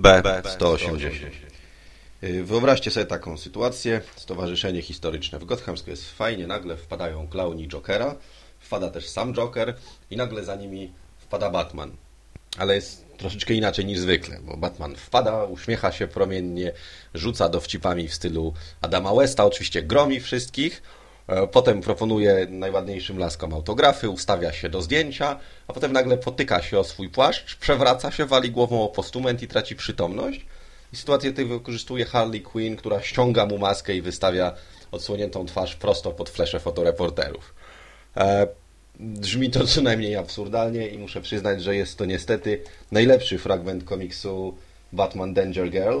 B180. Y, Wyobraźcie sobie taką sytuację. Stowarzyszenie historyczne w Gothamsku jest fajnie, nagle wpadają klauni Jokera, wpada też sam Joker i nagle za nimi wpada Batman. Ale jest troszeczkę inaczej niż zwykle, bo Batman wpada, uśmiecha się promiennie, rzuca dowcipami w stylu Adama Westa, oczywiście gromi wszystkich, potem proponuje najładniejszym laskom autografy, ustawia się do zdjęcia, a potem nagle potyka się o swój płaszcz, przewraca się, wali głową o postument i traci przytomność. I sytuację tę wykorzystuje Harley Quinn, która ściąga mu maskę i wystawia odsłoniętą twarz prosto pod flesze fotoreporterów. E, Brzmi to co najmniej absurdalnie i muszę przyznać, że jest to niestety najlepszy fragment komiksu Batman Danger Girl,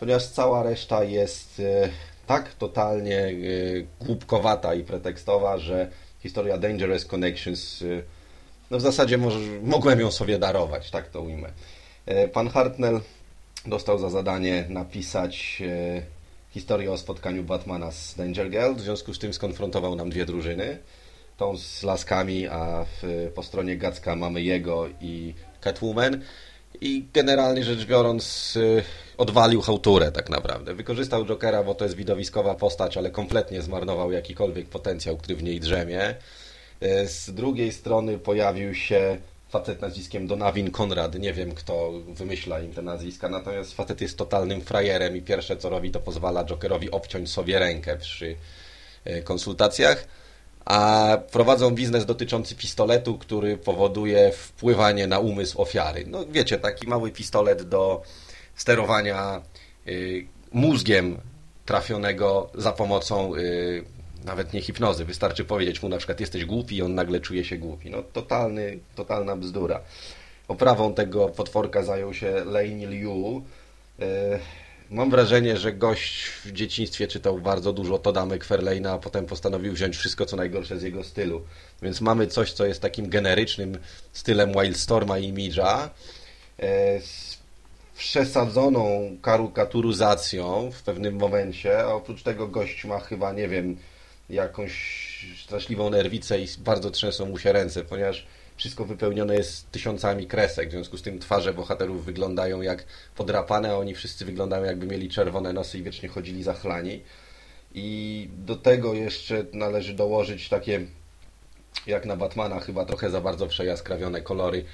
ponieważ cała reszta jest e, tak totalnie e, głupkowata i pretekstowa, że historia Dangerous Connections e, no w zasadzie może, mogłem ją sobie darować, tak to ujmę. E, Pan Hartnell dostał za zadanie napisać historię o spotkaniu Batmana z Danger Girl, w związku z tym skonfrontował nam dwie drużyny tą z laskami, a w, po stronie Gacka mamy jego i Catwoman. I generalnie rzecz biorąc, y, odwalił chałturę tak naprawdę. Wykorzystał Jokera, bo to jest widowiskowa postać, ale kompletnie zmarnował jakikolwiek potencjał, który w niej drzemie. Y, Z drugiej strony pojawił się facet nazwiskiem Donawin Konrad. Nie wiem, kto wymyśla im te nazwiska, natomiast facet jest totalnym frajerem i pierwsze co robi, to pozwala Jokerowi obciąć sobie rękę przy y, konsultacjach a prowadzą biznes dotyczący pistoletu, który powoduje wpływanie na umysł ofiary. No wiecie, taki mały pistolet do sterowania y, mózgiem trafionego za pomocą y, nawet nie hipnozy. Wystarczy powiedzieć mu na przykład jesteś głupi i on nagle czuje się głupi. No totalny, totalna bzdura. Oprawą tego potworka zajął się Lane Liu. Mam wrażenie, że gość w dzieciństwie czytał bardzo dużo Toda McFarlane'a, a potem postanowił wziąć wszystko, co najgorsze z jego stylu. Więc mamy coś, co jest takim generycznym stylem Wildstorma i Midge'a, e, z przesadzoną karykaturyzacją w pewnym momencie, a oprócz tego gość ma chyba, nie wiem, jakąś straszliwą nerwicę i bardzo trzęsą mu się ręce, ponieważ wszystko wypełnione jest tysiącami kresek, w związku z tym twarze bohaterów wyglądają jak podrapane, a oni wszyscy wyglądają jakby mieli czerwone nosy i wiecznie chodzili zachlani. I do tego jeszcze należy dołożyć takie, jak na Batmana, chyba trochę za bardzo przejaskrawione kolory.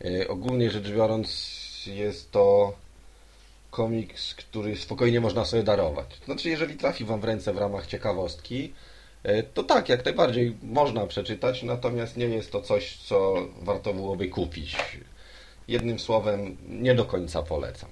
Yy, ogólnie rzecz biorąc, jest to komiks, który spokojnie można sobie darować. Znaczy, jeżeli trafi Wam w ręce w ramach ciekawostki, E, to tak, jak najbardziej można przeczytać, natomiast nie jest to coś, co warto byłoby kupić. Jednym słowem, nie do końca polecam.